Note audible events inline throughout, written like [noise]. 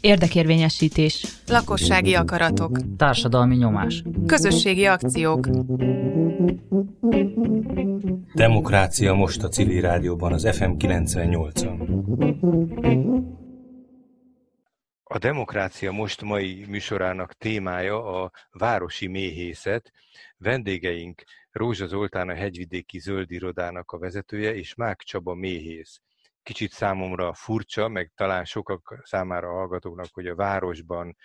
Érdekérvényesítés. Lakossági akaratok. Társadalmi nyomás. Közösségi akciók. Demokrácia most a civil rádióban az FM 98-on. A Demokrácia most mai műsorának témája a városi méhészet. Vendégeink Rózsa Zoltán a Hegyvidéki Zöld Irodának a vezetője, és Mák Csaba méhész kicsit számomra furcsa, meg talán sokak számára hallgatóknak, hogy a városban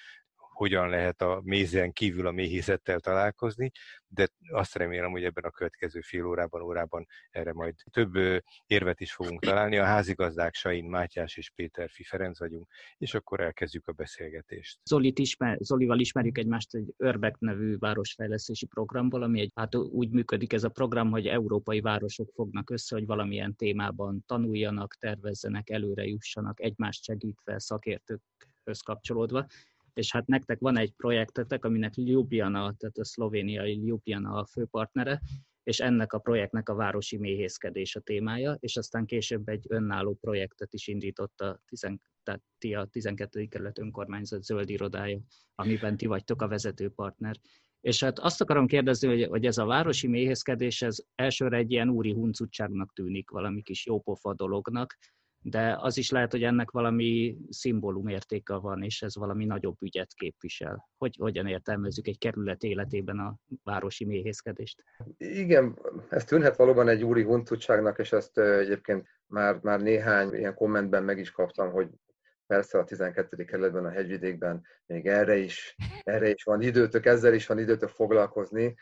hogyan lehet a mézen kívül a méhészettel találkozni, de azt remélem, hogy ebben a következő fél órában, órában erre majd több érvet is fogunk találni. A házigazdák Sain Mátyás és Péter Fi Ferenc vagyunk, és akkor elkezdjük a beszélgetést. Zolit ismer, Zolival ismerjük egymást egy Örbek nevű városfejlesztési programból, ami egy, hát úgy működik ez a program, hogy európai városok fognak össze, hogy valamilyen témában tanuljanak, tervezzenek, előre jussanak, egymást segítve, szakértőkhöz kapcsolódva és hát nektek van egy projektetek, aminek Ljubljana, tehát a szlovéniai Ljubljana a főpartnere, és ennek a projektnek a városi méhészkedés a témája, és aztán később egy önálló projektet is indított a, tizen, tehát ti a 12. kerület önkormányzat zöld irodája, amiben ti vagytok a vezetőpartner. És hát azt akarom kérdezni, hogy, hogy ez a városi méhészkedés, ez elsőre egy ilyen úri huncutságnak tűnik, valami kis jópofa dolognak, de az is lehet, hogy ennek valami szimbólumértéke van, és ez valami nagyobb ügyet képvisel. Hogy hogyan értelmezzük egy kerület életében a városi méhészkedést? Igen, ez tűnhet valóban egy úri huncutságnak, és ezt egyébként már, már néhány ilyen kommentben meg is kaptam, hogy persze a 12. kerületben, a hegyvidékben még erre is, erre is van időtök, ezzel is van időtök foglalkozni,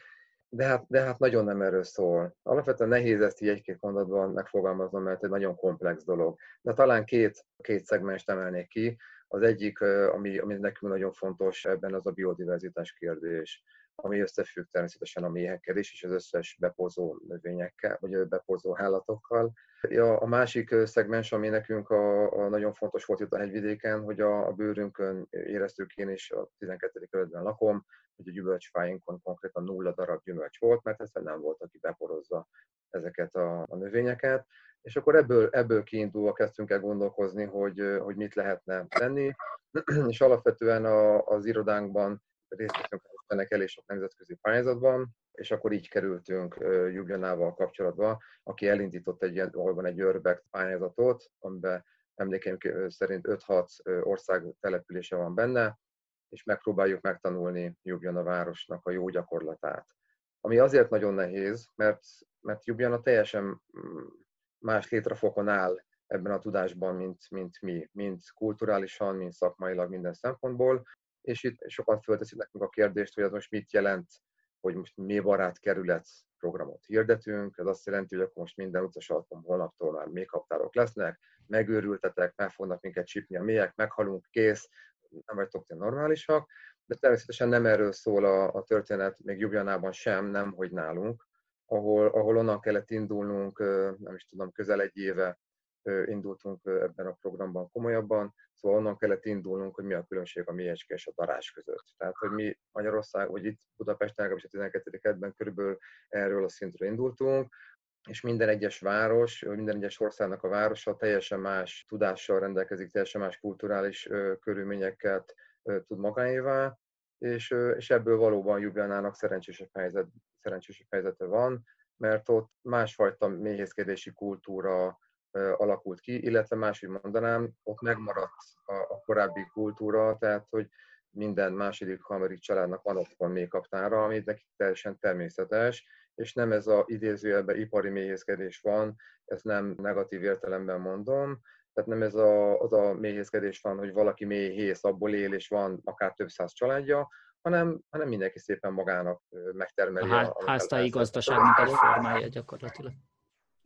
de hát, de hát nagyon nem erről szól. Alapvetően nehéz ezt így egy-két mondatban megfogalmaznom, mert egy nagyon komplex dolog. De talán két, két szegmest emelnék ki. Az egyik, ami, ami nekünk nagyon fontos ebben, az a biodiverzitás kérdés, ami összefügg természetesen a méhekkel is, és az összes bepozó növényekkel, vagy bepozó állatokkal. A másik szegmens, ami nekünk a, a nagyon fontos volt itt a hegyvidéken, hogy a, a bőrünkön éreztük én is a 12. kerületben lakom, hogy a gyümölcsfáinkon konkrétan nulla darab gyümölcs volt, mert ezt nem volt, aki beporozza ezeket a, a növényeket. És akkor ebből, ebből kiindulva kezdtünk el gondolkozni, hogy, hogy mit lehetne tenni, [clears throat] és alapvetően a, az irodánkban részt veszünk ennek elég sok nemzetközi pályázatban, és akkor így kerültünk Julianával kapcsolatba, aki elindított egy ilyen, valóban egy Örbek pályázatot, amiben emlékeim szerint 5-6 ország települése van benne, és megpróbáljuk megtanulni Ljubljana városnak a jó gyakorlatát. Ami azért nagyon nehéz, mert, mert Ljubljana teljesen mm, más létrefokon áll ebben a tudásban, mint, mint mi, mint kulturálisan, mint szakmailag minden szempontból, és itt sokan fölteszik nekünk a kérdést, hogy az most mit jelent, hogy most mi barát kerület programot hirdetünk, ez azt jelenti, hogy akkor most minden utcasalpon holnaptól már még kaptárok lesznek, megőrültetek, meg fognak minket csípni a mélyek, meghalunk, kész, nem vagytok ti normálisak, de természetesen nem erről szól a, a történet, még Jubjanában sem, nem, hogy nálunk, ahol, ahol onnan kellett indulnunk, nem is tudom, közel egy éve indultunk ebben a programban komolyabban, szóval onnan kellett indulnunk, hogy mi a különbség a mélyecske és a darás között. Tehát, hogy mi Magyarország, vagy itt Budapesten, legalábbis a 12. kerületben körülbelül erről a szintről indultunk, és minden egyes város, minden egyes országnak a városa teljesen más tudással rendelkezik, teljesen más kulturális körülményeket tud magáévá, és, és ebből valóban Jubilánának szerencsésebb, helyzet, szerencsésebb helyzete van, mert ott másfajta méhészkedési kultúra alakult ki, illetve máshogy mondanám, ott megmaradt a, a korábbi kultúra, tehát hogy minden második, harmadik családnak van otthon méhkaptára, ami nekik teljesen természetes, és nem ez a idézőjelben ipari méhészkedés van, ezt nem negatív értelemben mondom, tehát nem ez a, az a méhészkedés van, hogy valaki méhész, abból él, és van akár több száz családja, hanem, hanem mindenki szépen magának megtermeli. A, a háztáji gazdaságnak egy formája gyakorlatilag.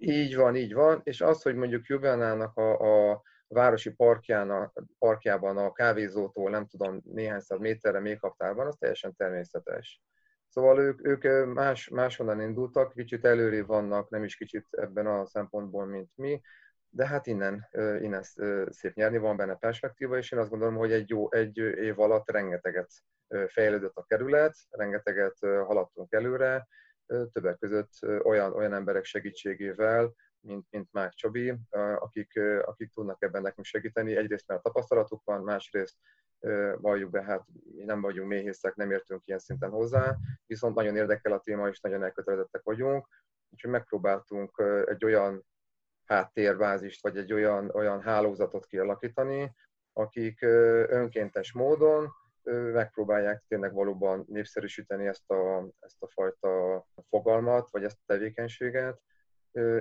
Így van, így van, és az, hogy mondjuk Jubenának a, a városi parkján, parkjában a kávézótól nem tudom néhány száz méterre még kaptárban, az teljesen természetes. Szóval ők, ők más, máshonnan indultak, kicsit előrébb vannak, nem is kicsit ebben a szempontból, mint mi, de hát innen, innen szép nyerni, van benne perspektíva, és én azt gondolom, hogy egy, jó, egy év alatt rengeteget fejlődött a kerület, rengeteget haladtunk előre, többek között olyan, olyan emberek segítségével, mint, mint Mák Csabi, akik, akik tudnak ebben nekünk segíteni. Egyrészt mert a tapasztalatuk van, másrészt valljuk be, hát mi nem vagyunk méhészek, nem értünk ilyen szinten hozzá, viszont nagyon érdekel a téma, és nagyon elkötelezettek vagyunk, úgyhogy megpróbáltunk egy olyan háttérbázist, vagy egy olyan, olyan hálózatot kialakítani, akik önkéntes módon megpróbálják tényleg valóban népszerűsíteni ezt a, ezt a fajta fogalmat, vagy ezt a tevékenységet,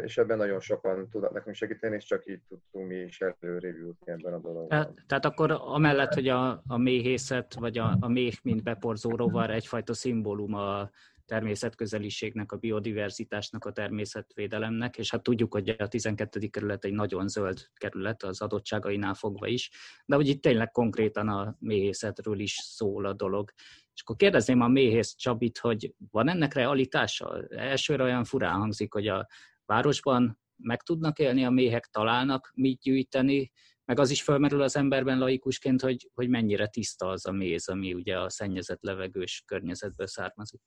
és ebben nagyon sokan tudnak nekünk segíteni, és csak így tudtunk mi is előrébb jutni ebben a dologban. Tehát, tehát akkor amellett, hogy a, a méhészet, vagy a, a méh, mint beporzó rovar egyfajta szimbólum a természetközeliségnek, a biodiverzitásnak, a természetvédelemnek, és hát tudjuk, hogy a 12. kerület egy nagyon zöld kerület az adottságainál fogva is, de hogy itt tényleg konkrétan a méhészetről is szól a dolog. És akkor kérdezném a méhész Csabit, hogy van ennek realitása? Elsőre olyan furán hangzik, hogy a városban meg tudnak élni a méhek, találnak mit gyűjteni, meg az is felmerül az emberben laikusként, hogy, hogy mennyire tiszta az a méz, ami ugye a szennyezett levegős környezetből származik.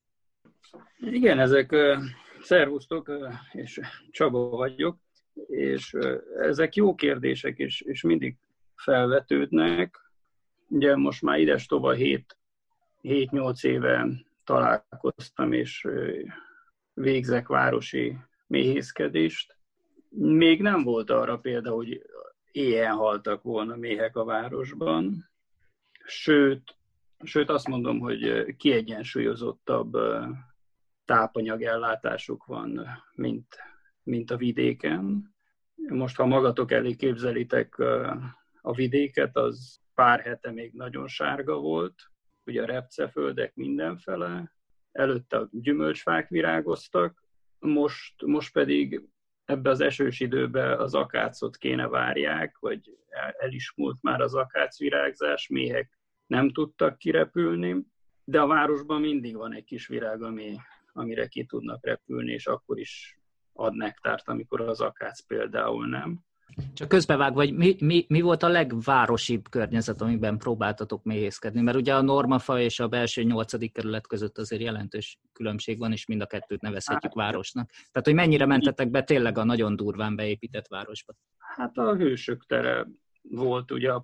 Igen, ezek szervusztok, és Csaba vagyok, és ezek jó kérdések, és, és mindig felvetődnek. Ugye most már ides tova 7-8 éve találkoztam, és végzek városi méhészkedést. Még nem volt arra példa, hogy éjjel haltak volna méhek a városban, sőt, sőt azt mondom, hogy kiegyensúlyozottabb tápanyagellátásuk van, mint, mint a vidéken. Most, ha magatok elé képzelitek a vidéket, az pár hete még nagyon sárga volt, ugye a repceföldek mindenfele, előtte a gyümölcsfák virágoztak, most, most pedig ebbe az esős időbe az akácot kéne várják, vagy el is múlt már az akácvirágzás, méhek nem tudtak kirepülni, de a városban mindig van egy kis virág, ami, amire ki tudnak repülni, és akkor is ad nektárt, amikor az akác például nem. Csak közbevág, vagy mi, mi, mi volt a legvárosibb környezet, amiben próbáltatok méhészkedni? Mert ugye a normafa és a belső nyolcadik kerület között azért jelentős különbség van, és mind a kettőt nevezhetjük hát, városnak. Tehát, hogy mennyire mentetek be tényleg a nagyon durván beépített városba? Hát a hősök tere volt ugye az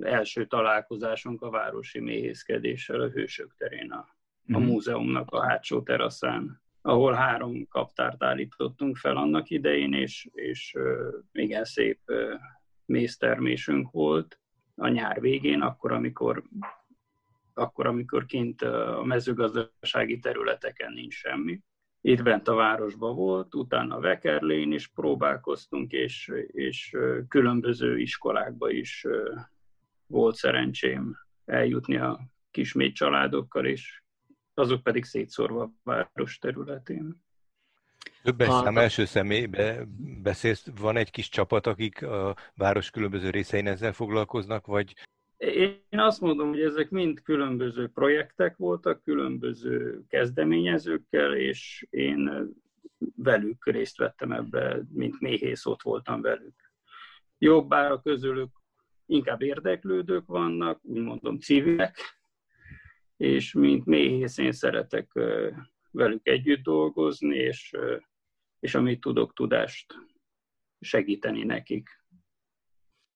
első találkozásunk a városi méhészkedéssel a hősök terén a a mhm. múzeumnak a hátsó teraszán, ahol három kaptárt állítottunk fel annak idején, és, és igen szép méztermésünk volt a nyár végén, akkor, amikor akkor, amikor kint a mezőgazdasági területeken nincs semmi. Itt bent a városban volt, utána Vekerlén is próbálkoztunk, és, és különböző iskolákba is volt szerencsém eljutni a kismély családokkal, és azok pedig szétszórva a város területén. Többes a... szám első személybe beszélsz, van egy kis csapat, akik a város különböző részein ezzel foglalkoznak, vagy... Én azt mondom, hogy ezek mind különböző projektek voltak, különböző kezdeményezőkkel, és én velük részt vettem ebbe, mint méhész ott voltam velük. Jobbára közülük inkább érdeklődők vannak, úgy mondom civilek, és mint méhész én szeretek velük együtt dolgozni, és, és amit tudok, tudást segíteni nekik.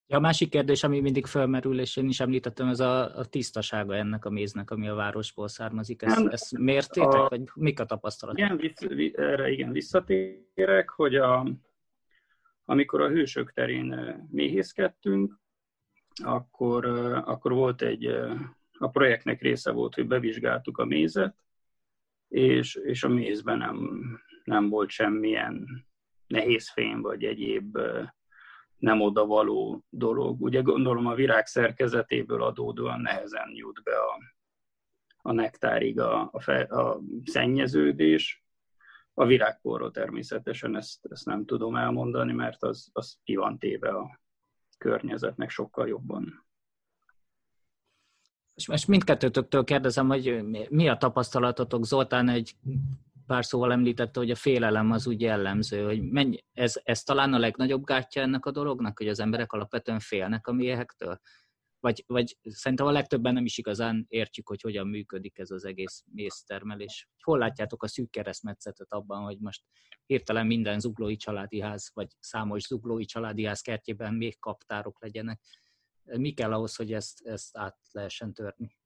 Ja, a másik kérdés, ami mindig felmerül, és én is említettem, ez a, a tisztasága ennek a méznek, ami a városból származik. Ezt, ezt mértétek, a, vagy mik a tapasztalatok? Igen, vissz, erre igen visszatérek, hogy a, amikor a hősök terén méhészkedtünk, akkor, akkor volt egy a projektnek része volt, hogy bevizsgáltuk a mézet, és, és a mézben nem, nem volt semmilyen nehéz fém, vagy egyéb nem odavaló dolog. Ugye gondolom a virág szerkezetéből adódóan nehezen jut be a, a nektárig a, a, fe, a szennyeződés. A virágporról természetesen ezt, ezt nem tudom elmondani, mert az, az ki van téve a környezetnek sokkal jobban. És most mindkettőtöktől kérdezem, hogy mi a tapasztalatotok? Zoltán egy pár szóval említette, hogy a félelem az úgy jellemző, hogy mennyi, ez, ez talán a legnagyobb gátja ennek a dolognak, hogy az emberek alapvetően félnek a méhektől? vagy, vagy szerintem a legtöbben nem is igazán értjük, hogy hogyan működik ez az egész méztermelés. Hol látjátok a szűk keresztmetszetet abban, hogy most hirtelen minden zuglói családi ház, vagy számos zuglói családi ház kertjében még kaptárok legyenek? Mi kell ahhoz, hogy ezt, ezt át lehessen törni?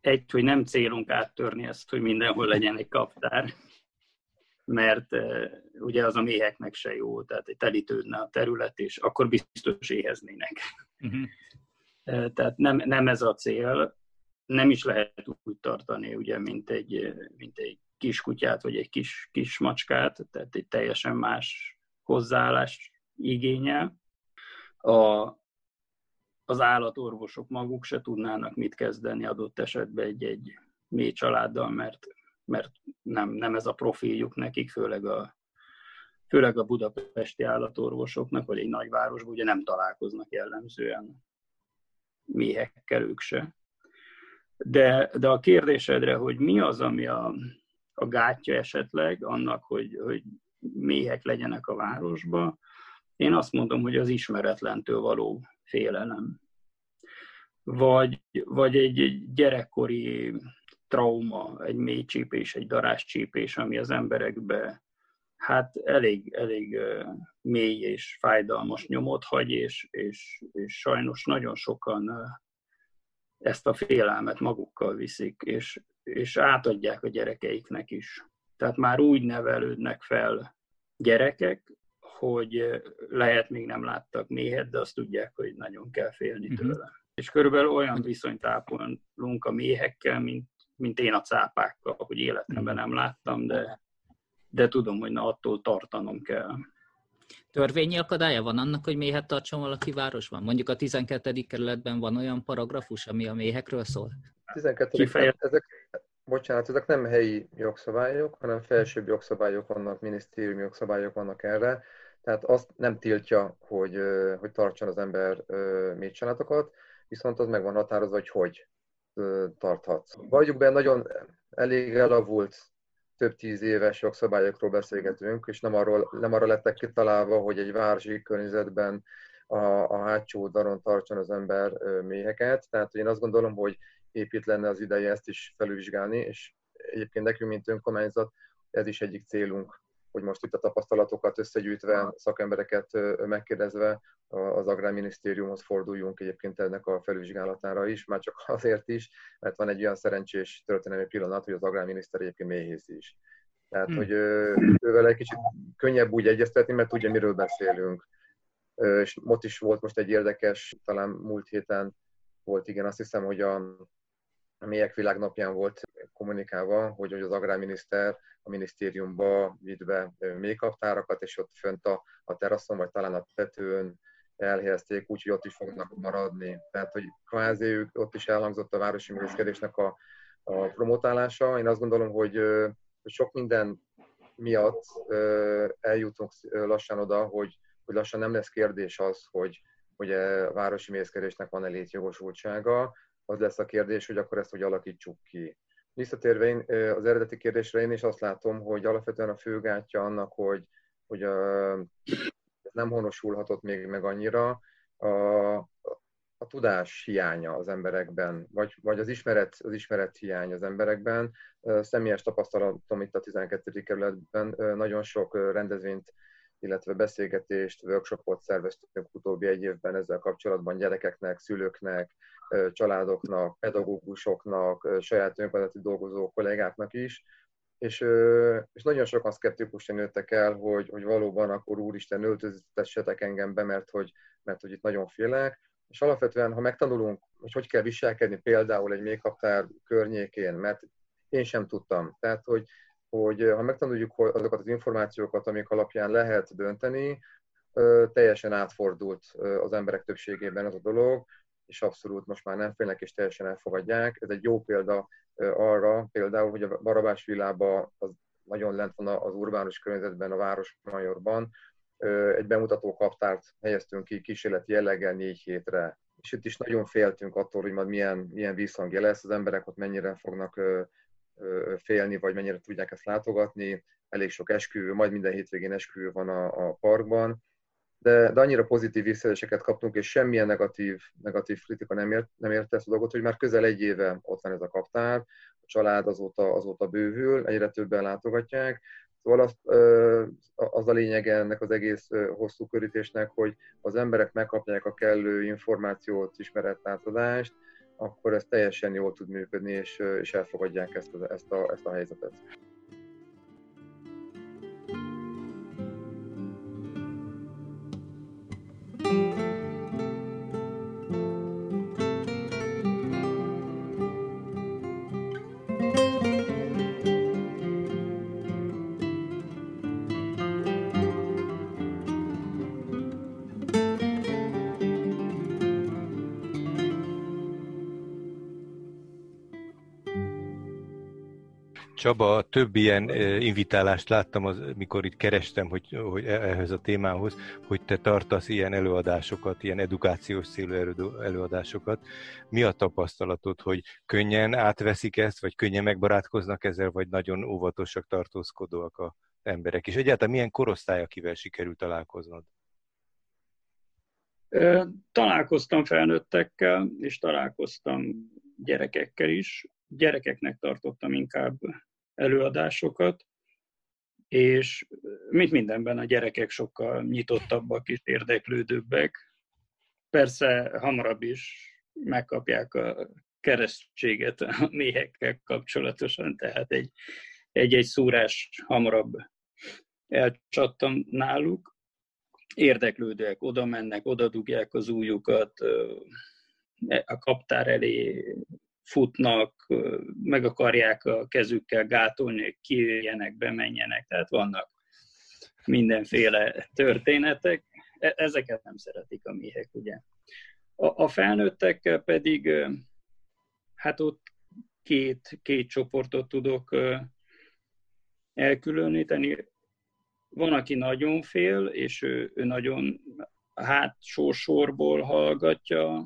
Egy, hogy nem célunk áttörni ezt, hogy mindenhol legyen egy kaptár mert uh, ugye az a méheknek se jó, tehát telítődne a terület, és akkor biztos éheznének. Uh-huh. Tehát nem, nem ez a cél, nem is lehet úgy tartani, ugye, mint egy, mint egy kis kutyát, vagy egy kis, kis macskát, tehát egy teljesen más hozzáállás igényel. A, az állatorvosok maguk se tudnának mit kezdeni adott esetben egy-egy mély családdal, mert, mert nem, nem ez a profiljuk nekik, főleg a, főleg a budapesti állatorvosoknak, vagy egy nagyvárosban ugye nem találkoznak jellemzően méhekkel ők se. De, de a kérdésedre, hogy mi az, ami a, a gátja esetleg annak, hogy, hogy méhek legyenek a városba, én azt mondom, hogy az ismeretlentől való félelem. Vagy, vagy egy gyerekkori trauma, egy mély csípés, egy darás csípés, ami az emberekbe hát elég, elég mély és fájdalmas nyomot hagy, és, és, és sajnos nagyon sokan ezt a félelmet magukkal viszik, és, és átadják a gyerekeiknek is. Tehát már úgy nevelődnek fel gyerekek, hogy lehet még nem láttak méhet, de azt tudják, hogy nagyon kell félni uh-huh. tőle. És körülbelül olyan viszonyt ápolunk a méhekkel, mint, mint én a cápákkal, hogy életemben nem láttam, de de tudom, hogy na attól tartanom kell. Törvényi akadálya van annak, hogy méhet tartson valaki városban? Mondjuk a 12. kerületben van olyan paragrafus, ami a méhekről szól? 12. Kifejez... ezek, bocsánat, ezek nem helyi jogszabályok, hanem felsőbb jogszabályok vannak, minisztériumi jogszabályok vannak erre. Tehát azt nem tiltja, hogy, hogy tartson az ember méhcsalátokat, viszont az meg van határozva, hogy hogy tarthatsz. Vagyunk be nagyon elég elavult több tíz éves jogszabályokról beszélgetünk, és nem, arról, nem arra lettek kitalálva, hogy egy városi környezetben a, a hátsó daron tartson az ember méheket. Tehát én azt gondolom, hogy épít lenne az ideje ezt is felülvizsgálni, és egyébként nekünk, mint önkormányzat, ez is egyik célunk, hogy most itt a tapasztalatokat összegyűjtve, szakembereket megkérdezve az Agrárminisztériumhoz forduljunk egyébként ennek a felvizsgálatára is, már csak [laughs] azért is, mert van egy olyan szerencsés történelmi pillanat, hogy az Agrárminiszter egyébként méhész is. Tehát, hmm. hogy ővel egy kicsit könnyebb úgy egyeztetni, mert tudja, miről beszélünk. És ott is volt most egy érdekes, talán múlt héten volt, igen, azt hiszem, hogy a, Mélyek Világnapján volt kommunikálva, hogy, hogy az agrárminiszter a minisztériumba vitt be mélykaptárakat, és ott fönt a, a teraszon, vagy talán a tetőn elhelyezték, úgyhogy ott is fognak maradni. Tehát, hogy kvázi ott is elhangzott a városi működésnek a, a promotálása. Én azt gondolom, hogy, sok minden miatt eljutunk lassan oda, hogy, hogy lassan nem lesz kérdés az, hogy, hogy a városi mészkedésnek van-e létjogosultsága. Az lesz a kérdés, hogy akkor ezt hogy alakítsuk ki. Visszatérve én, az eredeti kérdésre, én is azt látom, hogy alapvetően a főgátja annak, hogy, hogy a, nem honosulhatott még meg annyira, a, a tudás hiánya az emberekben, vagy, vagy az, ismeret, az ismeret hiány az emberekben. Személyes tapasztalatom itt a 12. kerületben nagyon sok rendezvényt, illetve beszélgetést, workshopot szerveztünk utóbbi egy évben ezzel kapcsolatban gyerekeknek, szülőknek, családoknak, pedagógusoknak, saját önkormányzati dolgozó kollégáknak is, és, és nagyon sokan szkeptikusan nőttek el, hogy, hogy valóban akkor úristen öltöztessetek engem be, mert hogy, mert hogy itt nagyon félek, és alapvetően, ha megtanulunk, hogy hogy kell viselkedni például egy méhkaptár környékén, mert én sem tudtam. Tehát, hogy, hogy ha megtanuljuk azokat az információkat, amik alapján lehet dönteni, teljesen átfordult az emberek többségében az a dolog, és abszolút most már nem félnek és teljesen elfogadják. Ez egy jó példa arra, például, hogy a Barabás világban az nagyon lent van az urbánus környezetben, a Városmajorban, egy bemutató kaptárt helyeztünk ki kísérleti jelleggel négy hétre. És itt is nagyon féltünk attól, hogy majd milyen, milyen vízhangja lesz, az emberek ott mennyire fognak félni, vagy mennyire tudják ezt látogatni. Elég sok esküvő, majd minden hétvégén esküvő van a, a parkban, de, de annyira pozitív visszajelzéseket kaptunk, és semmilyen negatív, negatív kritika nem, ért, nem érte ezt a dolgot, hogy már közel egy éve ott van ez a kaptár, a család azóta, azóta bővül, egyre többen látogatják, Szóval az, az a lényege ennek az egész hosszú körítésnek, hogy az emberek megkapják a kellő információt, ismeretlátadást, akkor ez teljesen jól tud működni, és, és elfogadják ezt ezt, a, ezt a helyzetet. Csaba, több ilyen invitálást láttam, az, mikor itt kerestem, hogy, hogy e, ehhez a témához, hogy te tartasz ilyen előadásokat, ilyen edukációs célú előadásokat. Mi a tapasztalatod, hogy könnyen átveszik ezt, vagy könnyen megbarátkoznak ezzel, vagy nagyon óvatosak, tartózkodóak a emberek? És egyáltalán milyen korosztály, akivel sikerült találkoznod? Találkoztam felnőttekkel, és találkoztam gyerekekkel is. Gyerekeknek tartottam inkább előadásokat, és mint mindenben a gyerekek sokkal nyitottabbak és érdeklődőbbek. Persze hamarabb is megkapják a keresztséget a méhekkel kapcsolatosan, tehát egy, egy-egy szúrás hamarabb elcsattam náluk. Érdeklődőek, oda mennek, oda dugják az újukat, a kaptár elé futnak, meg akarják a kezükkel gátolni, hogy kijöjjenek, bemenjenek, tehát vannak mindenféle történetek. E, ezeket nem szeretik a méhek, ugye. A, a felnőttekkel pedig, hát ott két, két csoportot tudok elkülöníteni. Van, aki nagyon fél, és ő, ő nagyon hátsó sorból hallgatja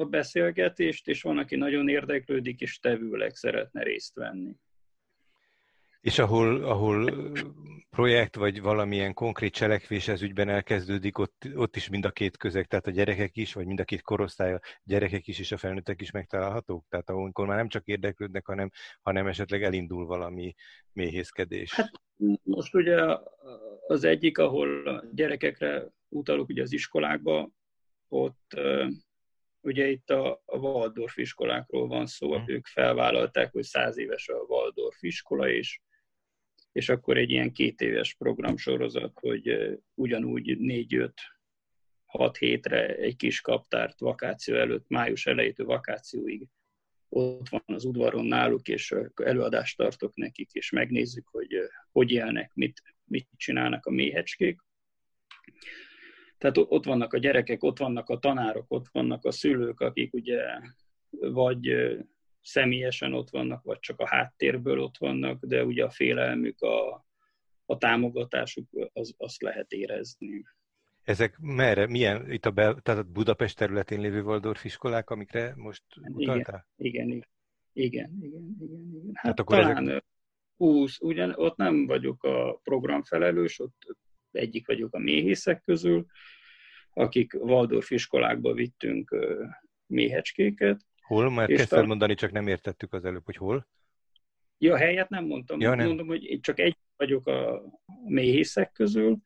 a beszélgetést, és van, aki nagyon érdeklődik, és tevőleg szeretne részt venni. És ahol, ahol projekt vagy valamilyen konkrét cselekvés ez ügyben elkezdődik, ott, ott is mind a két közeg, tehát a gyerekek is, vagy mind a két korosztály, a gyerekek is és a felnőttek is megtalálhatók? Tehát ahol már nem csak érdeklődnek, hanem, hanem esetleg elindul valami méhészkedés. Hát most ugye az egyik, ahol a gyerekekre utalok ugye az iskolákba, ott Ugye itt a, a Waldorf iskolákról van szó, mm. ők felvállalták, hogy száz éves a Waldorf iskola, és, és akkor egy ilyen két éves programsorozat, hogy ugyanúgy négy-öt hat hétre egy kis kaptárt vakáció előtt, május elejétől vakációig ott van az udvaron náluk, és előadást tartok nekik, és megnézzük, hogy hogy élnek, mit, mit csinálnak a méhecskék. Tehát ott vannak a gyerekek, ott vannak a tanárok, ott vannak a szülők, akik ugye vagy személyesen ott vannak, vagy csak a háttérből ott vannak, de ugye a félelmük, a, a támogatásuk, az, azt lehet érezni. Ezek merre, milyen, itt a, Bel, tehát Budapest területén lévő Waldorf iskolák, amikre most utaltál? Igen, igen, igen, igen, igen. igen. Hát, hát akkor talán ezek... 20, ugyan ott nem vagyok a programfelelős, ott egyik vagyok a méhészek közül, akik Waldorf iskolákba vittünk méhecskéket. Hol? Már kezdted mondani, csak nem értettük az előbb, hogy hol. Ja, helyet nem mondtam. Ja, nem. Mondom, hogy én csak egy vagyok a méhészek közül,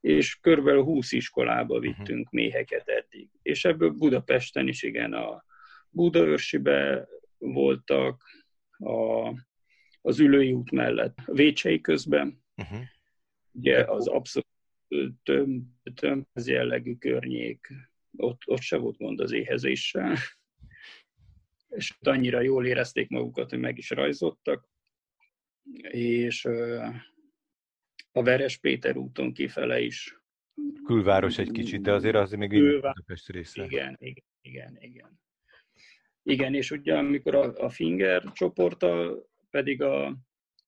és körülbelül 20 iskolába mhm. vittünk uh-huh. méheket eddig. És ebből Budapesten is igen, a Budaörsibe voltak, a, az Ülői út mellett, a Vécsei közben, uh-huh. Ugye az abszolút töm, tömbhez jellegű környék, ott, ott se volt gond az éhezéssel, és annyira jól érezték magukat, hogy meg is rajzottak, és a Veres Péter úton kifele is. Külváros egy kicsit, de azért az még Külvá... Budapest része. Igen, igen, igen, igen. Igen, és ugye amikor a, a Finger csoporttal pedig a,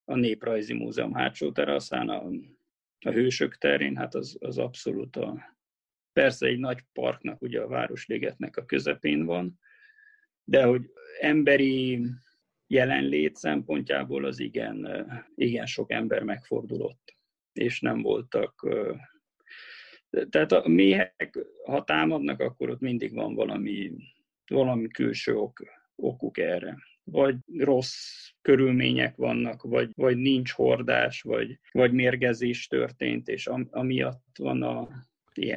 a Néprajzi Múzeum hátsó teraszán a a hősök terén, hát az, az abszolút a, persze egy nagy parknak, ugye a Városligetnek a közepén van, de hogy emberi jelenlét szempontjából az igen, igen sok ember megfordulott, és nem voltak Tehát a méhek, ha támadnak, akkor ott mindig van valami, valami külső ok, okuk erre. Vagy rossz körülmények vannak, vagy, vagy nincs hordás, vagy, vagy mérgezés történt, és amiatt van a,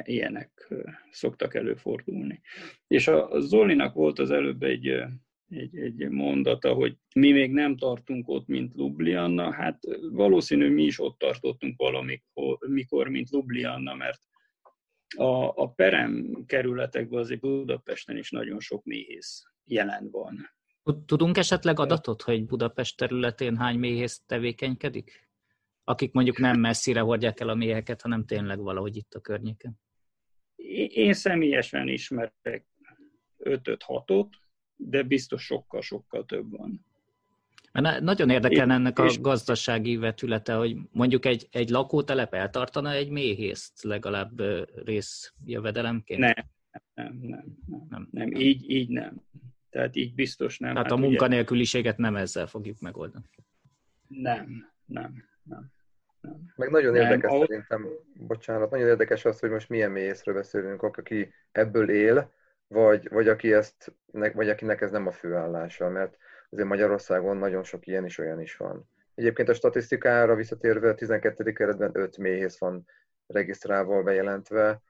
ilyenek szoktak előfordulni. És a Zolinak volt az előbb egy, egy, egy mondata, hogy mi még nem tartunk ott, mint Lublianna, hát valószínű mi is ott tartottunk valamikor, mikor, mint Lublianna, mert a, a perem kerületekben azért Budapesten is nagyon sok méhész jelen van. Tudunk esetleg adatot, hogy Budapest területén hány méhész tevékenykedik? Akik mondjuk nem messzire hordják el a méheket, hanem tényleg valahogy itt a környéken. Én személyesen ismerek 5-6-ot, de biztos sokkal-sokkal több van. Mert nagyon érdekel ennek a gazdasági vetülete, hogy mondjuk egy, egy lakótelep eltartana egy méhészt legalább részjövedelemként? Nem, nem, nem, nem, nem, nem. Így, így nem. Tehát így biztos nem. Tehát hát a munkanélküliséget ugye... nem ezzel fogjuk megoldani. Nem, nem, nem. nem. Meg nagyon nem, érdekes ahol... szerintem, bocsánat, nagyon érdekes az, hogy most milyen méhészről beszélünk, aki ebből él, vagy, vagy, aki ezt, vagy akinek ez nem a főállása, mert azért Magyarországon nagyon sok ilyen is olyan is van. Egyébként a statisztikára visszatérve a 12. keretben 5 méhész van regisztrálva, bejelentve,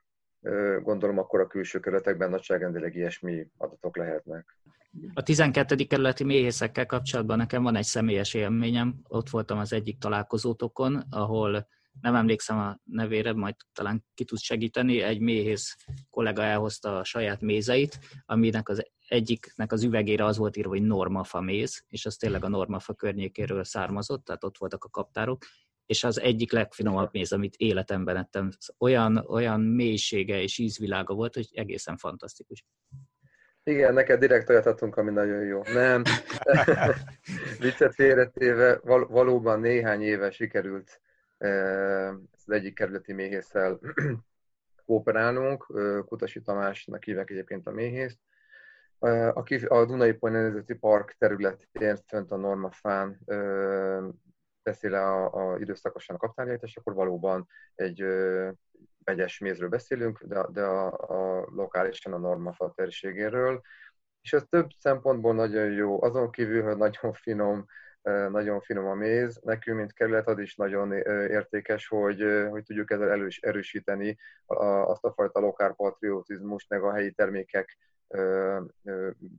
gondolom akkor a külső kerületekben nagyságrendileg ilyesmi adatok lehetnek. A 12. kerületi méhészekkel kapcsolatban nekem van egy személyes élményem. Ott voltam az egyik találkozótokon, ahol nem emlékszem a nevére, majd talán ki tudsz segíteni, egy méhész kollega elhozta a saját mézeit, aminek az egyiknek az üvegére az volt írva, hogy normafa méz, és az tényleg a normafa környékéről származott, tehát ott voltak a kaptárok, és az egyik legfinomabb méz, amit életemben ettem. Olyan, olyan mélysége és ízvilága volt, hogy egészen fantasztikus. Igen, neked direkt olyat adtunk, ami nagyon jó. Nem. [laughs] Viccet félretéve, val- valóban néhány éve sikerült az egyik kerületi méhésszel [clears throat] kooperálnunk. Kutasi Tamásnak hívják egyébként a méhészt, aki a Dunai Nemzeti Park területén fönt a Normafán teszi le a, a időszakosan a kaptányait, és akkor valóban egy vegyes mézről beszélünk, de, de a, a lokálisan a normafa térségéről. És ez több szempontból nagyon jó, azon kívül, hogy nagyon finom, nagyon finom a méz. Nekünk, mint kerület, az is nagyon értékes, hogy, hogy tudjuk ezzel erős, erősíteni azt a fajta lokálpatriotizmust, meg a helyi termékek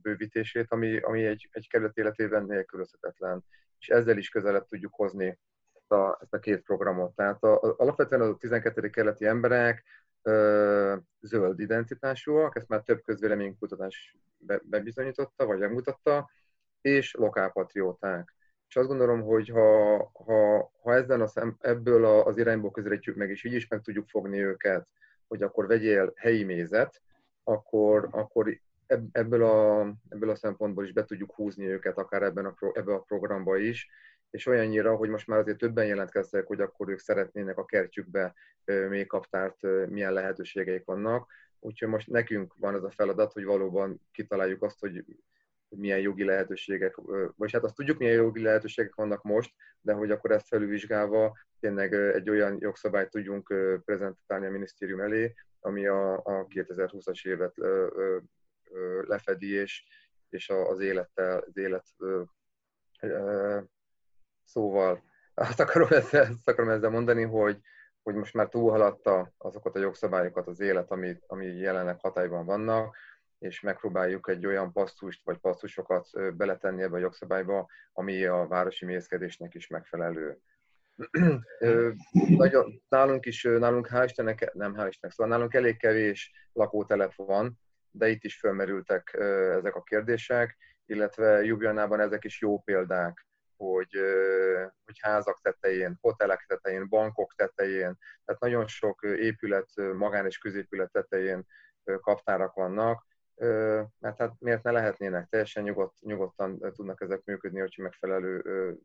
bővítését, ami, ami egy, egy kerület életében nélkülözhetetlen. És ezzel is közelebb tudjuk hozni ezt a, ezt a két programot. Tehát a, a, alapvetően a 12. kerületi emberek ö, zöld identitásúak, ezt már több közvéleménykutatás be, bebizonyította, vagy megmutatta, és lokálpatrióták. És azt gondolom, hogy ha, ha, ha ezen a szem, ebből az irányból közelítjük meg, és így is meg tudjuk fogni őket, hogy akkor vegyél helyi mézet, akkor, akkor ebből a, ebből a szempontból is be tudjuk húzni őket, akár ebben a, ebben a programba is, és olyannyira, hogy most már azért többen jelentkeztek, hogy akkor ők szeretnének a kertjükbe még kaptárt, milyen lehetőségeik vannak. Úgyhogy most nekünk van az a feladat, hogy valóban kitaláljuk azt, hogy milyen jogi lehetőségek, vagy hát azt tudjuk, milyen jogi lehetőségek vannak most, de hogy akkor ezt felülvizsgálva tényleg egy olyan jogszabályt tudjunk prezentálni a minisztérium elé, ami a, a 2020-as évet lefedi, és, és az élettel, az élet szóval azt akarom ezzel, azt akarom ezzel mondani, hogy, hogy most már túlhaladta azokat a jogszabályokat az élet, ami, ami jelenleg hatályban vannak, és megpróbáljuk egy olyan passzust vagy passzusokat beletenni ebbe a jogszabályba, ami a városi mészkedésnek is megfelelő. Nagyon, nálunk is, nálunk hál' Istennek, nem hál' Istennek, szóval nálunk elég kevés lakótelep van, de itt is felmerültek ezek a kérdések, illetve Jubjanában ezek is jó példák, hogy, hogy házak tetején, hotelek tetején, bankok tetején, tehát nagyon sok épület, magán és középület tetején kaptárak vannak, mert hát miért ne lehetnének, teljesen nyugodt, nyugodtan tudnak ezek működni, hogyha megfelelő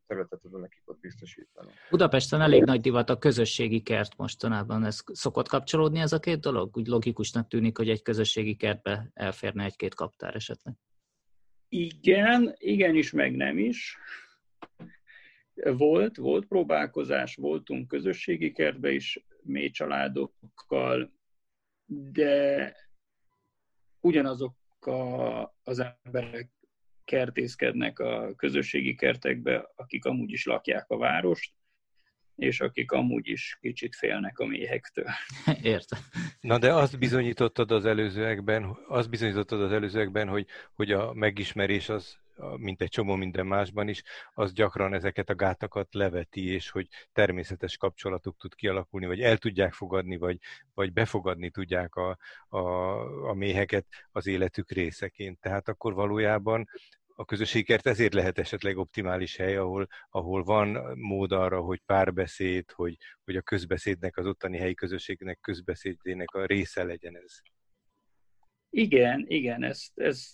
területet tudunk nekik ott biztosítani. Budapesten elég nagy divat a közösségi kert mostanában. Ez szokott kapcsolódni ez a két dolog? Úgy logikusnak tűnik, hogy egy közösségi kertbe elférne egy-két kaptár esetleg. Igen, igenis, meg nem is. Volt, volt próbálkozás, voltunk közösségi kertbe is, mély családokkal, de ugyanazok a, az emberek kertészkednek a közösségi kertekbe, akik amúgy is lakják a várost, és akik amúgy is kicsit félnek a méhektől. [laughs] Értem. Na de azt bizonyítottad az előzőekben, azt bizonyítottad az előzőekben, hogy, hogy a megismerés az, mint egy csomó minden másban is, az gyakran ezeket a gátakat leveti, és hogy természetes kapcsolatuk tud kialakulni, vagy el tudják fogadni, vagy, vagy befogadni tudják a, a, a méheket az életük részeként. Tehát akkor valójában a közösségkert ezért lehet esetleg optimális hely, ahol, ahol van mód arra, hogy párbeszéd, hogy, hogy a közbeszédnek, az ottani helyi közösségnek közbeszédének a része legyen ez. Igen, igen, ez, ez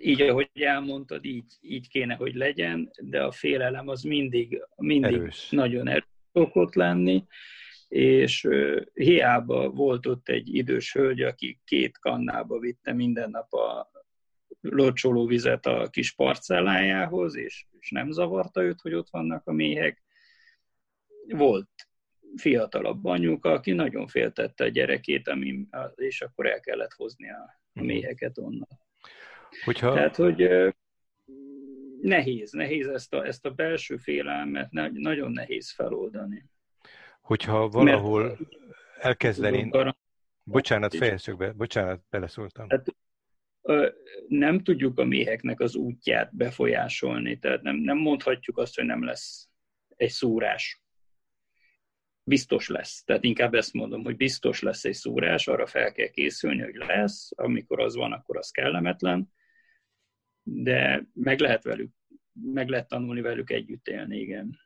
így, ahogy elmondtad, így, így kéne, hogy legyen, de a félelem az mindig, mindig erős. nagyon erős szokott lenni, és hiába volt ott egy idős hölgy, aki két kannába vitte minden nap a locsoló vizet a kis parcellájához, és, és nem zavarta őt, hogy ott vannak a méhek. Volt fiatalabb anyuka, aki nagyon féltette a gyerekét, ami, és akkor el kellett hozni a, a mhm. méheket onnan. Hogyha... Tehát, hogy nehéz, nehéz ezt a, ezt a belső félelmet nagyon nehéz feloldani. Hogyha valahol Mert, elkezdenénk... Bocsánat, fejezd be, bocsánat, beleszóltam. Hát nem tudjuk a méheknek az útját befolyásolni, tehát nem, nem mondhatjuk azt, hogy nem lesz egy szúrás. Biztos lesz. Tehát inkább ezt mondom, hogy biztos lesz egy szúrás, arra fel kell készülni, hogy lesz, amikor az van, akkor az kellemetlen, de meg lehet velük, meg lehet tanulni velük együtt élni, igen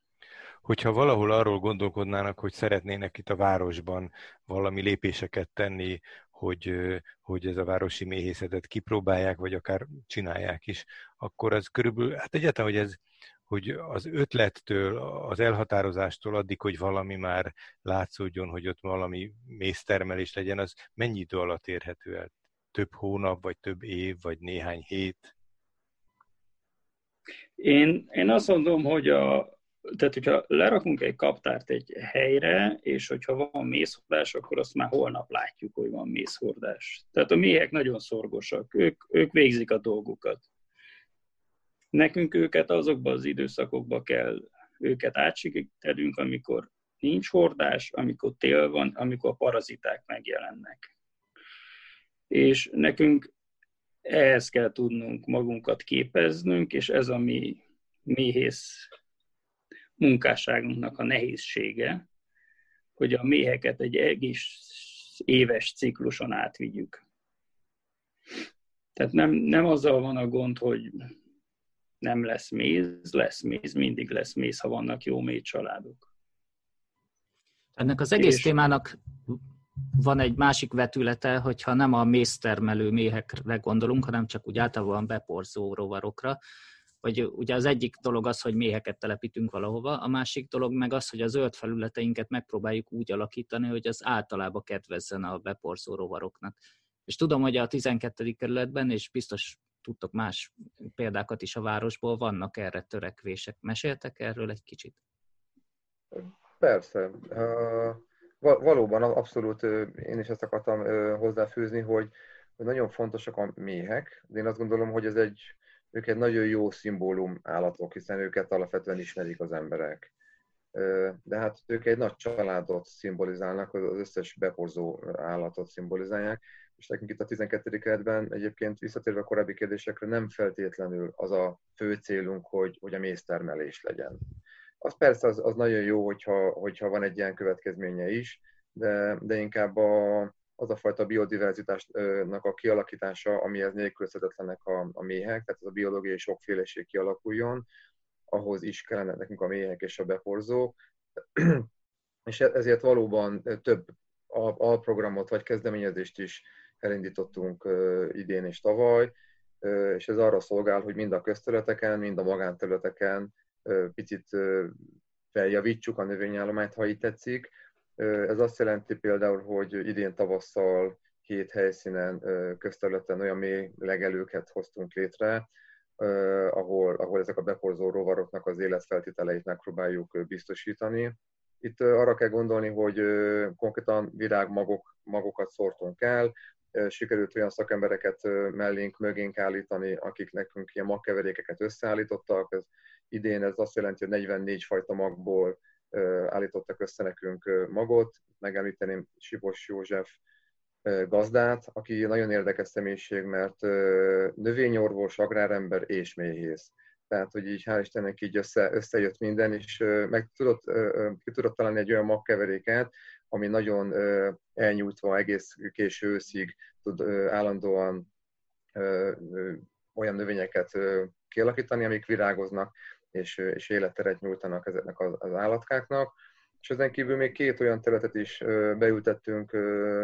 hogyha valahol arról gondolkodnának, hogy szeretnének itt a városban valami lépéseket tenni hogy, hogy ez a városi méhészetet kipróbálják, vagy akár csinálják is, akkor az körülbelül, hát egyáltalán, hogy ez, hogy az ötlettől, az elhatározástól addig, hogy valami már látszódjon, hogy ott valami méztermelés legyen, az mennyi idő alatt érhető el? Több hónap, vagy több év, vagy néhány hét? Én, én azt mondom, hogy a, tehát hogyha lerakunk egy kaptárt egy helyre, és hogyha van mészhordás, akkor azt már holnap látjuk, hogy van mészhordás. Tehát a méhek nagyon szorgosak, ők, ők végzik a dolgukat. Nekünk őket azokban az időszakokban kell őket átsegítenünk, amikor nincs hordás, amikor tél van, amikor a paraziták megjelennek. És nekünk ehhez kell tudnunk magunkat képeznünk, és ez a mi méhész munkásságunknak a nehézsége, hogy a méheket egy egész éves cikluson átvigyük. Tehát nem, nem azzal van a gond, hogy nem lesz méz, lesz méz, mindig lesz méz, ha vannak jó mély családok. Ennek az egész És... témának van egy másik vetülete, hogyha nem a méztermelő méhekre gondolunk, hanem csak úgy általában beporzó rovarokra, vagy ugye az egyik dolog az, hogy méheket telepítünk valahova, a másik dolog meg az, hogy a zöld felületeinket megpróbáljuk úgy alakítani, hogy az általában kedvezzen a beporzó rovaroknak. És tudom, hogy a 12. kerületben, és biztos tudtok más példákat is a városból, vannak erre törekvések. Meséltek erről egy kicsit? Persze. Valóban, abszolút én is ezt akartam hozzáfűzni, hogy nagyon fontosak a méhek, de én azt gondolom, hogy ez egy ők egy nagyon jó szimbólum állatok, hiszen őket alapvetően ismerik az emberek. De hát ők egy nagy családot szimbolizálnak, az összes beporzó állatot szimbolizálják, és nekünk itt a 12. keretben egyébként visszatérve a korábbi kérdésekre nem feltétlenül az a fő célunk, hogy, hogy a méztermelés legyen. Az persze az, az nagyon jó, hogyha, hogyha van egy ilyen következménye is, de, de inkább a, az a fajta biodiverzitásnak a kialakítása, amihez nélkülözhetetlenek a, a méhek, tehát az a biológiai sokféleség kialakuljon, ahhoz is kellene nekünk a méhek és a beporzók, [clears throat] és ezért valóban több alprogramot vagy kezdeményezést is elindítottunk idén és tavaly, és ez arra szolgál, hogy mind a közterületeken, mind a magánterületeken picit feljavítsuk a növényállományt, ha így tetszik, ez azt jelenti például, hogy idén tavasszal két helyszínen, közterületen olyan mély legelőket hoztunk létre, ahol, ahol ezek a beporzó rovaroknak az életfeltételeit megpróbáljuk biztosítani. Itt arra kell gondolni, hogy konkrétan virágmagok, magokat szórtunk el, sikerült olyan szakembereket mellénk, mögénk állítani, akik nekünk ilyen magkeverékeket összeállítottak. Ez, idén ez azt jelenti, hogy 44 fajta magból állítottak össze nekünk magot. Megemlíteném Sibos József gazdát, aki nagyon érdekes személyiség, mert növényorvos, agrárember és méhész. Tehát, hogy így hál' Istennek így össze, összejött minden, és meg tudott, ki tudott találni egy olyan magkeveréket, ami nagyon elnyújtva egész késő őszig tud állandóan olyan növényeket kialakítani, amik virágoznak, és, és életteret nyújtanak ezeknek az, az állatkáknak. És ezen kívül még két olyan területet is beültettünk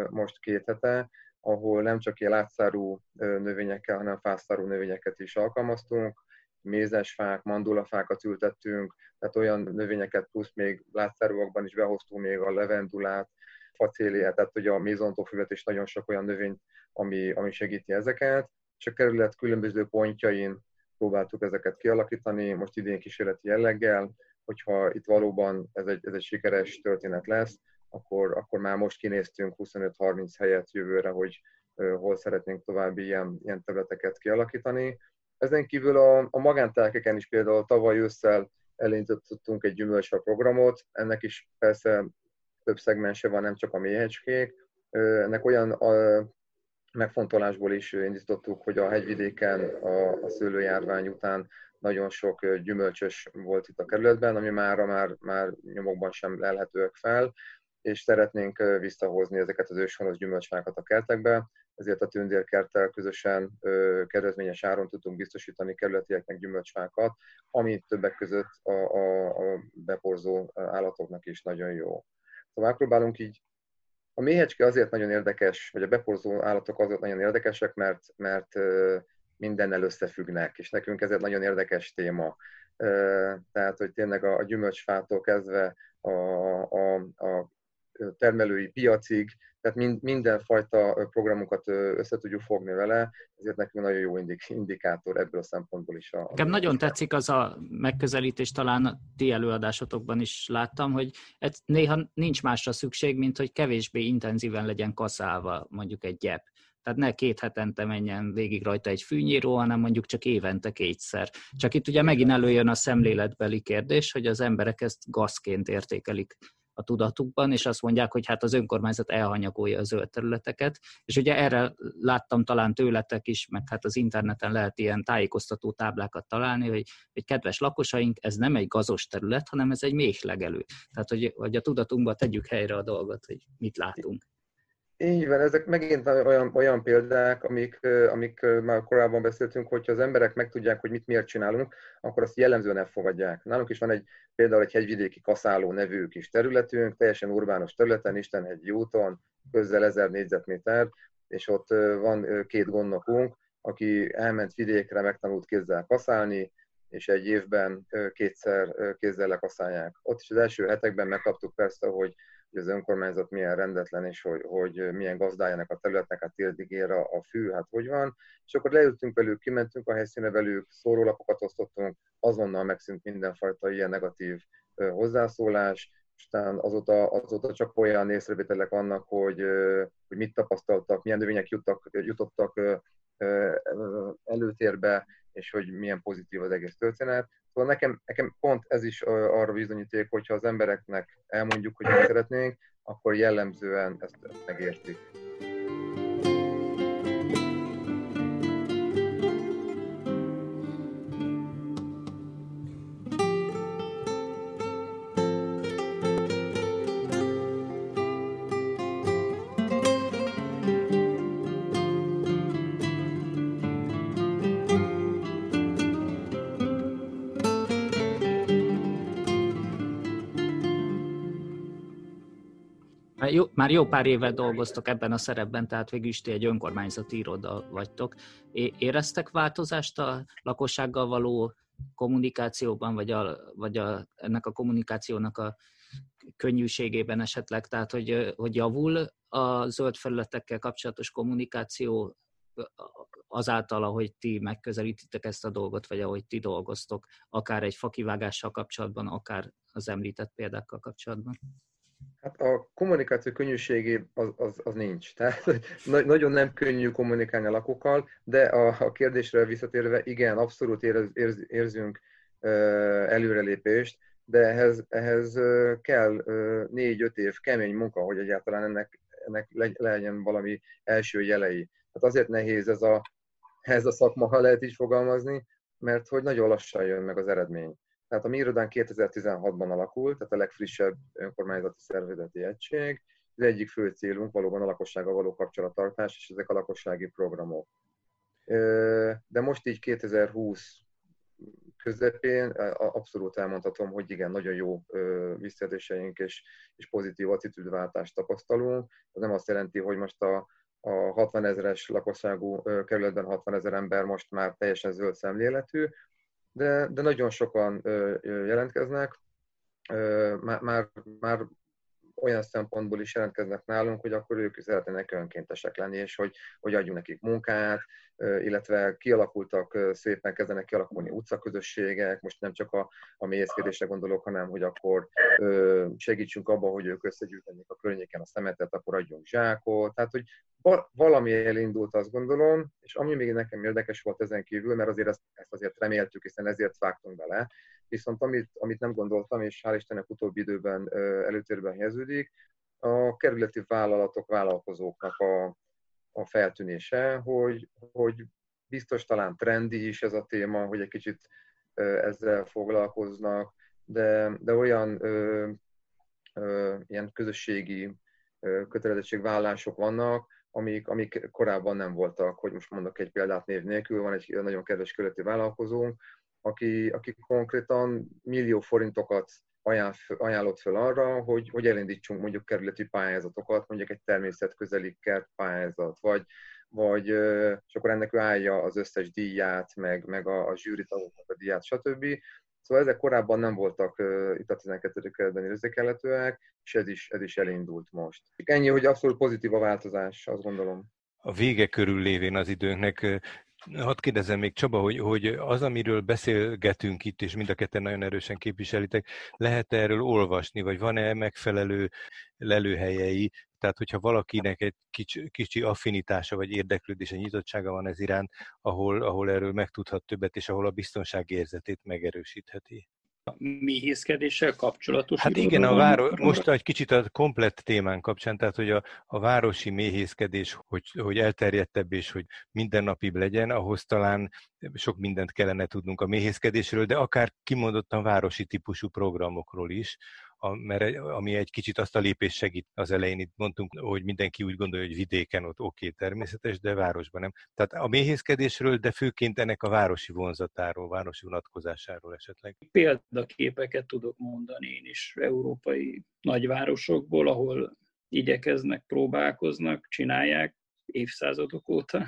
most két hete, ahol nem csak ilyen látszárú növényekkel, hanem fászárú növényeket is alkalmaztunk. Mézesfák, mandulafákat ültettünk, tehát olyan növényeket plusz még látszárúakban is behoztunk még a levendulát, facéliát, tehát ugye a mézontófüvet és nagyon sok olyan növény, ami, ami segíti ezeket. És a kerület különböző pontjain próbáltuk ezeket kialakítani, most idén kísérleti jelleggel, hogyha itt valóban ez egy, ez egy sikeres történet lesz, akkor, akkor már most kinéztünk 25-30 helyet jövőre, hogy hol szeretnénk további ilyen, ilyen területeket kialakítani. Ezen kívül a, a magántelkeken is például tavaly ősszel elindítottunk egy gyümölcsfa programot, ennek is persze több szegmense van, nem csak a méhecskék. Ennek olyan megfontolásból is indítottuk, hogy a hegyvidéken a, a szőlőjárvány után nagyon sok gyümölcsös volt itt a kerületben, ami mára már, már nyomokban sem lelhetőek fel, és szeretnénk visszahozni ezeket az őshonos gyümölcsfákat a kertekbe, ezért a tündérkerttel közösen kedvezményes áron tudtunk biztosítani kerületieknek gyümölcsfákat, ami többek között a, a, a beporzó állatoknak is nagyon jó. Szóval megpróbálunk így a méhecske azért nagyon érdekes, vagy a beporzó állatok azért nagyon érdekesek, mert, mert mindennel összefüggnek, és nekünk ez egy nagyon érdekes téma. Tehát, hogy tényleg a, gyümölcsfától kezdve a, a, a termelői piacig, tehát mind, mindenfajta programunkat össze tudjuk fogni vele, ezért nekünk nagyon jó indikátor ebből a szempontból is. A, Nekem nagyon tetszik az a megközelítés, talán a ti előadásotokban is láttam, hogy ez néha nincs másra szükség, mint hogy kevésbé intenzíven legyen kaszálva mondjuk egy gyep. Tehát ne két hetente menjen végig rajta egy fűnyíró, hanem mondjuk csak évente kétszer. Csak itt ugye megint előjön a szemléletbeli kérdés, hogy az emberek ezt gazként értékelik a tudatukban, és azt mondják, hogy hát az önkormányzat elhanyagolja a zöld területeket, és ugye erre láttam talán tőletek is, meg hát az interneten lehet ilyen tájékoztató táblákat találni, hogy, hogy kedves lakosaink, ez nem egy gazos terület, hanem ez egy méhlegelő. Tehát, hogy, hogy a tudatunkba tegyük helyre a dolgot, hogy mit látunk. Így van, ezek megint olyan, olyan példák, amik, amik már korábban beszéltünk, hogyha az emberek megtudják, hogy mit miért csinálunk, akkor azt jellemzően elfogadják. Nálunk is van egy például egy hegyvidéki kaszáló nevű kis területünk, teljesen urbános területen, Istenhegyi úton, közel 1000 négyzetméter, és ott van két gondnokunk, aki elment vidékre, megtanult kézzel kaszálni, és egy évben kétszer kézzel lekaszálják. Ott is az első hetekben megkaptuk persze, hogy hogy az önkormányzat milyen rendetlen, és hogy, hogy milyen gazdájának a területnek, hát térdig ér a, a fű, hát hogy van. És akkor leültünk velük, kimentünk a helyszíne velük, szórólapokat osztottunk, azonnal megszűnt mindenfajta ilyen negatív hozzászólás, és aztán azóta, azóta csak olyan észrevételek vannak, hogy, hogy mit tapasztaltak, milyen növények jutottak, jutottak előtérbe, és hogy milyen pozitív az egész történet. Szóval nekem, nekem pont ez is arra bizonyíték, hogyha az embereknek elmondjuk, hogy mit szeretnénk, akkor jellemzően ezt megértik. Jó, már jó pár éve dolgoztok ebben a szerepben, tehát végül is ti egy önkormányzati iroda vagytok. Éreztek változást a lakossággal való kommunikációban, vagy, a, vagy a, ennek a kommunikációnak a könnyűségében esetleg, tehát hogy, hogy javul a zöld felületekkel kapcsolatos kommunikáció azáltal, ahogy ti megközelítitek ezt a dolgot, vagy ahogy ti dolgoztok, akár egy fakivágással kapcsolatban, akár az említett példákkal kapcsolatban? Hát a kommunikáció könnyűségé az, az, az nincs. Tehát na, nagyon nem könnyű kommunikálni a lakókkal, de a, a kérdésre visszatérve, igen, abszolút érez, érz, érzünk uh, előrelépést, de ehhez, ehhez uh, kell uh, négy-öt év kemény munka, hogy egyáltalán ennek, ennek legyen valami első jelei. Tehát azért nehéz ez a, ez a szakma, ha lehet is fogalmazni, mert hogy nagyon lassan jön meg az eredmény. Tehát a mi irodán 2016-ban alakult, tehát a legfrissebb önkormányzati szervezeti egység. Az egyik fő célunk valóban a lakossággal való kapcsolattartás, és ezek a lakossági programok. De most így 2020 közepén abszolút elmondhatom, hogy igen, nagyon jó visszatéseink és, és pozitív attitűdváltást tapasztalunk. Ez nem azt jelenti, hogy most a, a 60 ezeres lakosságú kerületben 60 ezer ember most már teljesen zöld szemléletű, de, de nagyon sokan jelentkeznek, már, már, olyan szempontból is jelentkeznek nálunk, hogy akkor ők szeretnének önkéntesek lenni, és hogy, hogy adjunk nekik munkát, illetve kialakultak, szépen kezdenek kialakulni utcaközösségek, most nem csak a, a mélyezkedésre gondolok, hanem hogy akkor segítsünk abban, hogy ők összegyűjtenék a környéken a szemetet, akkor adjunk zsákot, tehát hogy valami elindult, azt gondolom, és ami még nekem érdekes volt ezen kívül, mert azért ezt, ezt azért reméltük, hiszen ezért vágtunk bele, viszont amit, amit nem gondoltam, és hál' Istennek utóbbi időben előtérben helyeződik, a kerületi vállalatok, vállalkozóknak a, a feltűnése, hogy, hogy biztos talán trendi is ez a téma, hogy egy kicsit ezzel foglalkoznak, de, de olyan ö, ö, ilyen közösségi kötelezettségvállások vannak, amik, amik korábban nem voltak, hogy most mondok egy példát név nélkül, van egy nagyon kedves körületi vállalkozónk, aki, aki konkrétan millió forintokat ajánlott fel arra, hogy, hogy elindítsunk mondjuk kerületi pályázatokat, mondjuk egy természetközeli kert pályázat, vagy, vagy és akkor ennek ő állja az összes díját, meg, meg a, a zsűri tagoknak a díját, stb. Szóval ezek korábban nem voltak uh, itt a 12. kerületben érzékelhetőek, és ez is, ez is elindult most. Ennyi, hogy abszolút pozitív a változás, azt gondolom. A vége körül lévén az időnknek Hadd kérdezem még Csaba, hogy, hogy az, amiről beszélgetünk itt, és mind a ketten nagyon erősen képviselitek, lehet -e erről olvasni, vagy van-e megfelelő lelőhelyei? Tehát, hogyha valakinek egy kicsi, kicsi affinitása vagy érdeklődése, nyitottsága van ez iránt, ahol, ahol erről megtudhat többet, és ahol a biztonságérzetét megerősítheti méhészkedéssel kapcsolatos? Hát igen, a város, most egy kicsit a komplett témán kapcsán, tehát hogy a, a városi méhészkedés, hogy, hogy elterjedtebb és hogy mindennapibb legyen, ahhoz talán sok mindent kellene tudnunk a méhészkedésről, de akár kimondottan városi típusú programokról is, a, mert, ami egy kicsit azt a lépést segít az elején. Itt mondtunk, hogy mindenki úgy gondolja, hogy vidéken ott oké, okay, természetes, de városban nem. Tehát a méhészkedésről, de főként ennek a városi vonzatáról, városi vonatkozásáról esetleg. Példaképeket tudok mondani én is európai nagyvárosokból, ahol igyekeznek, próbálkoznak, csinálják évszázadok óta.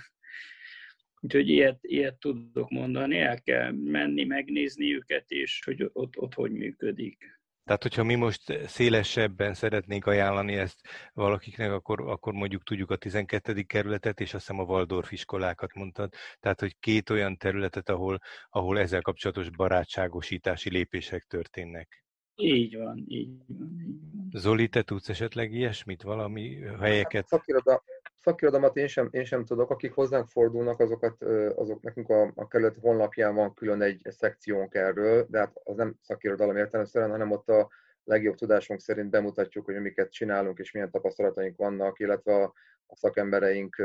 Úgyhogy ilyet, ilyet tudok mondani, el kell menni, megnézni őket, és hogy ott, ott hogy működik. Tehát, hogyha mi most szélesebben szeretnénk ajánlani ezt valakiknek, akkor, akkor mondjuk tudjuk a 12. kerületet, és azt hiszem a Waldorf iskolákat mondtad. Tehát, hogy két olyan területet, ahol, ahol ezzel kapcsolatos barátságosítási lépések történnek. Így van, így van. Így van. Zoli, te tudsz esetleg ilyesmit, valami helyeket? Hát, szakiroda, szakirodamat én sem, én sem tudok, akik hozzánk fordulnak, azokat, azok nekünk a, a kerület honlapján van külön egy, szekciónk erről, de hát az nem szakirodalom értelemszerűen, hanem ott a legjobb tudásunk szerint bemutatjuk, hogy miket csinálunk és milyen tapasztalataink vannak, illetve a, a szakembereink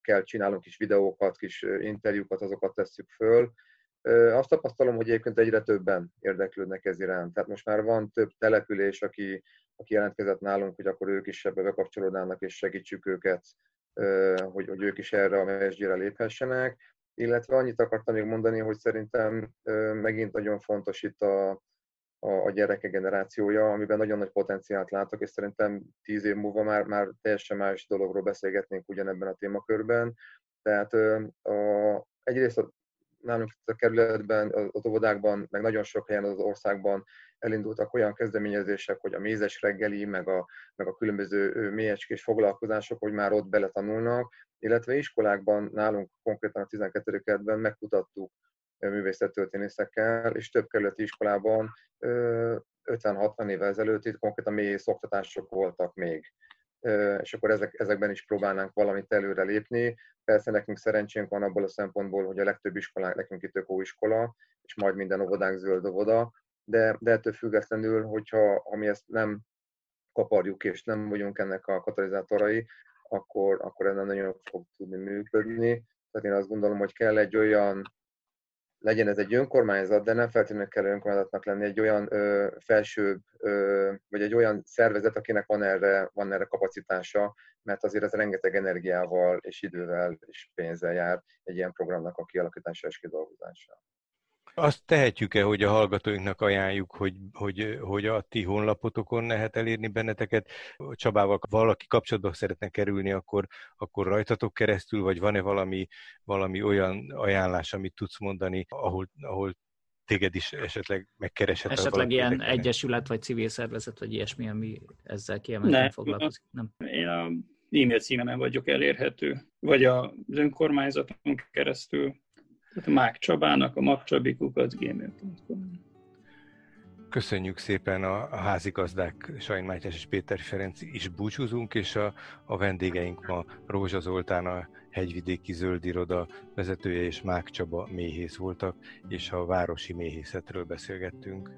kell csinálunk is videókat, kis interjúkat, azokat tesszük föl. Azt tapasztalom, hogy egyébként egyre többen érdeklődnek ez iránt. Tehát most már van több település, aki aki jelentkezett nálunk, hogy akkor ők is ebbe bekapcsolódnának, és segítsük őket, hogy, hogy ők is erre a mesdjére léphessenek. Illetve annyit akartam még mondani, hogy szerintem megint nagyon fontos itt a, a, a gyereke generációja, amiben nagyon nagy potenciált látok, és szerintem tíz év múlva már, már teljesen más dologról beszélgetnénk ugyanebben a témakörben. Tehát a, egyrészt a nálunk a kerületben, az óvodákban, meg nagyon sok helyen az országban elindultak olyan kezdeményezések, hogy a mézes reggeli, meg a, meg a különböző mélyecskés foglalkozások, hogy már ott beletanulnak, illetve iskolákban nálunk konkrétan a 12. kerületben megkutattuk művészettörténészekkel, és több kerületi iskolában 50-60 évvel ezelőtt itt konkrétan mély szoktatások voltak még és akkor ezek, ezekben is próbálnánk valamit előre lépni. Persze nekünk szerencsénk van abból a szempontból, hogy a legtöbb iskolánk nekünk itt ökóiskola, és majd minden óvodánk zöld óvoda, de, de ettől függetlenül, hogyha ha mi ezt nem kaparjuk és nem vagyunk ennek a katalizátorai, akkor, akkor ez nem nagyon fog tudni működni. Tehát én azt gondolom, hogy kell egy olyan legyen ez egy önkormányzat, de nem feltétlenül kell önkormányzatnak lenni, egy olyan ö, felsőbb, ö, vagy egy olyan szervezet, akinek van erre, van erre kapacitása, mert azért ez rengeteg energiával és idővel és pénzzel jár egy ilyen programnak a kialakítása és kidolgozása. Azt tehetjük-e, hogy a hallgatóinknak ajánljuk, hogy, hogy, hogy a ti honlapotokon lehet elérni benneteket? Csabával valaki kapcsolatba szeretne kerülni, akkor, akkor rajtatok keresztül, vagy van-e valami, valami olyan ajánlás, amit tudsz mondani, ahol, ahol téged is esetleg megkereshet. Esetleg ilyen megkereshet. egyesület, vagy civil szervezet, vagy ilyesmi, ami ezzel kiemelten foglalkozik? Nem. Én a e-mail címemen vagyok elérhető, vagy az önkormányzaton keresztül, Mák Csabának, a magcsabikukat.gmail.com Köszönjük szépen a, a házigazdák Sajn Mátyás és Péter Ferenc is búcsúzunk, és a, a vendégeink ma Rózsa Zoltán, a hegyvidéki zöldiroda vezetője és Mák Csaba méhész voltak, és a városi méhészetről beszélgettünk.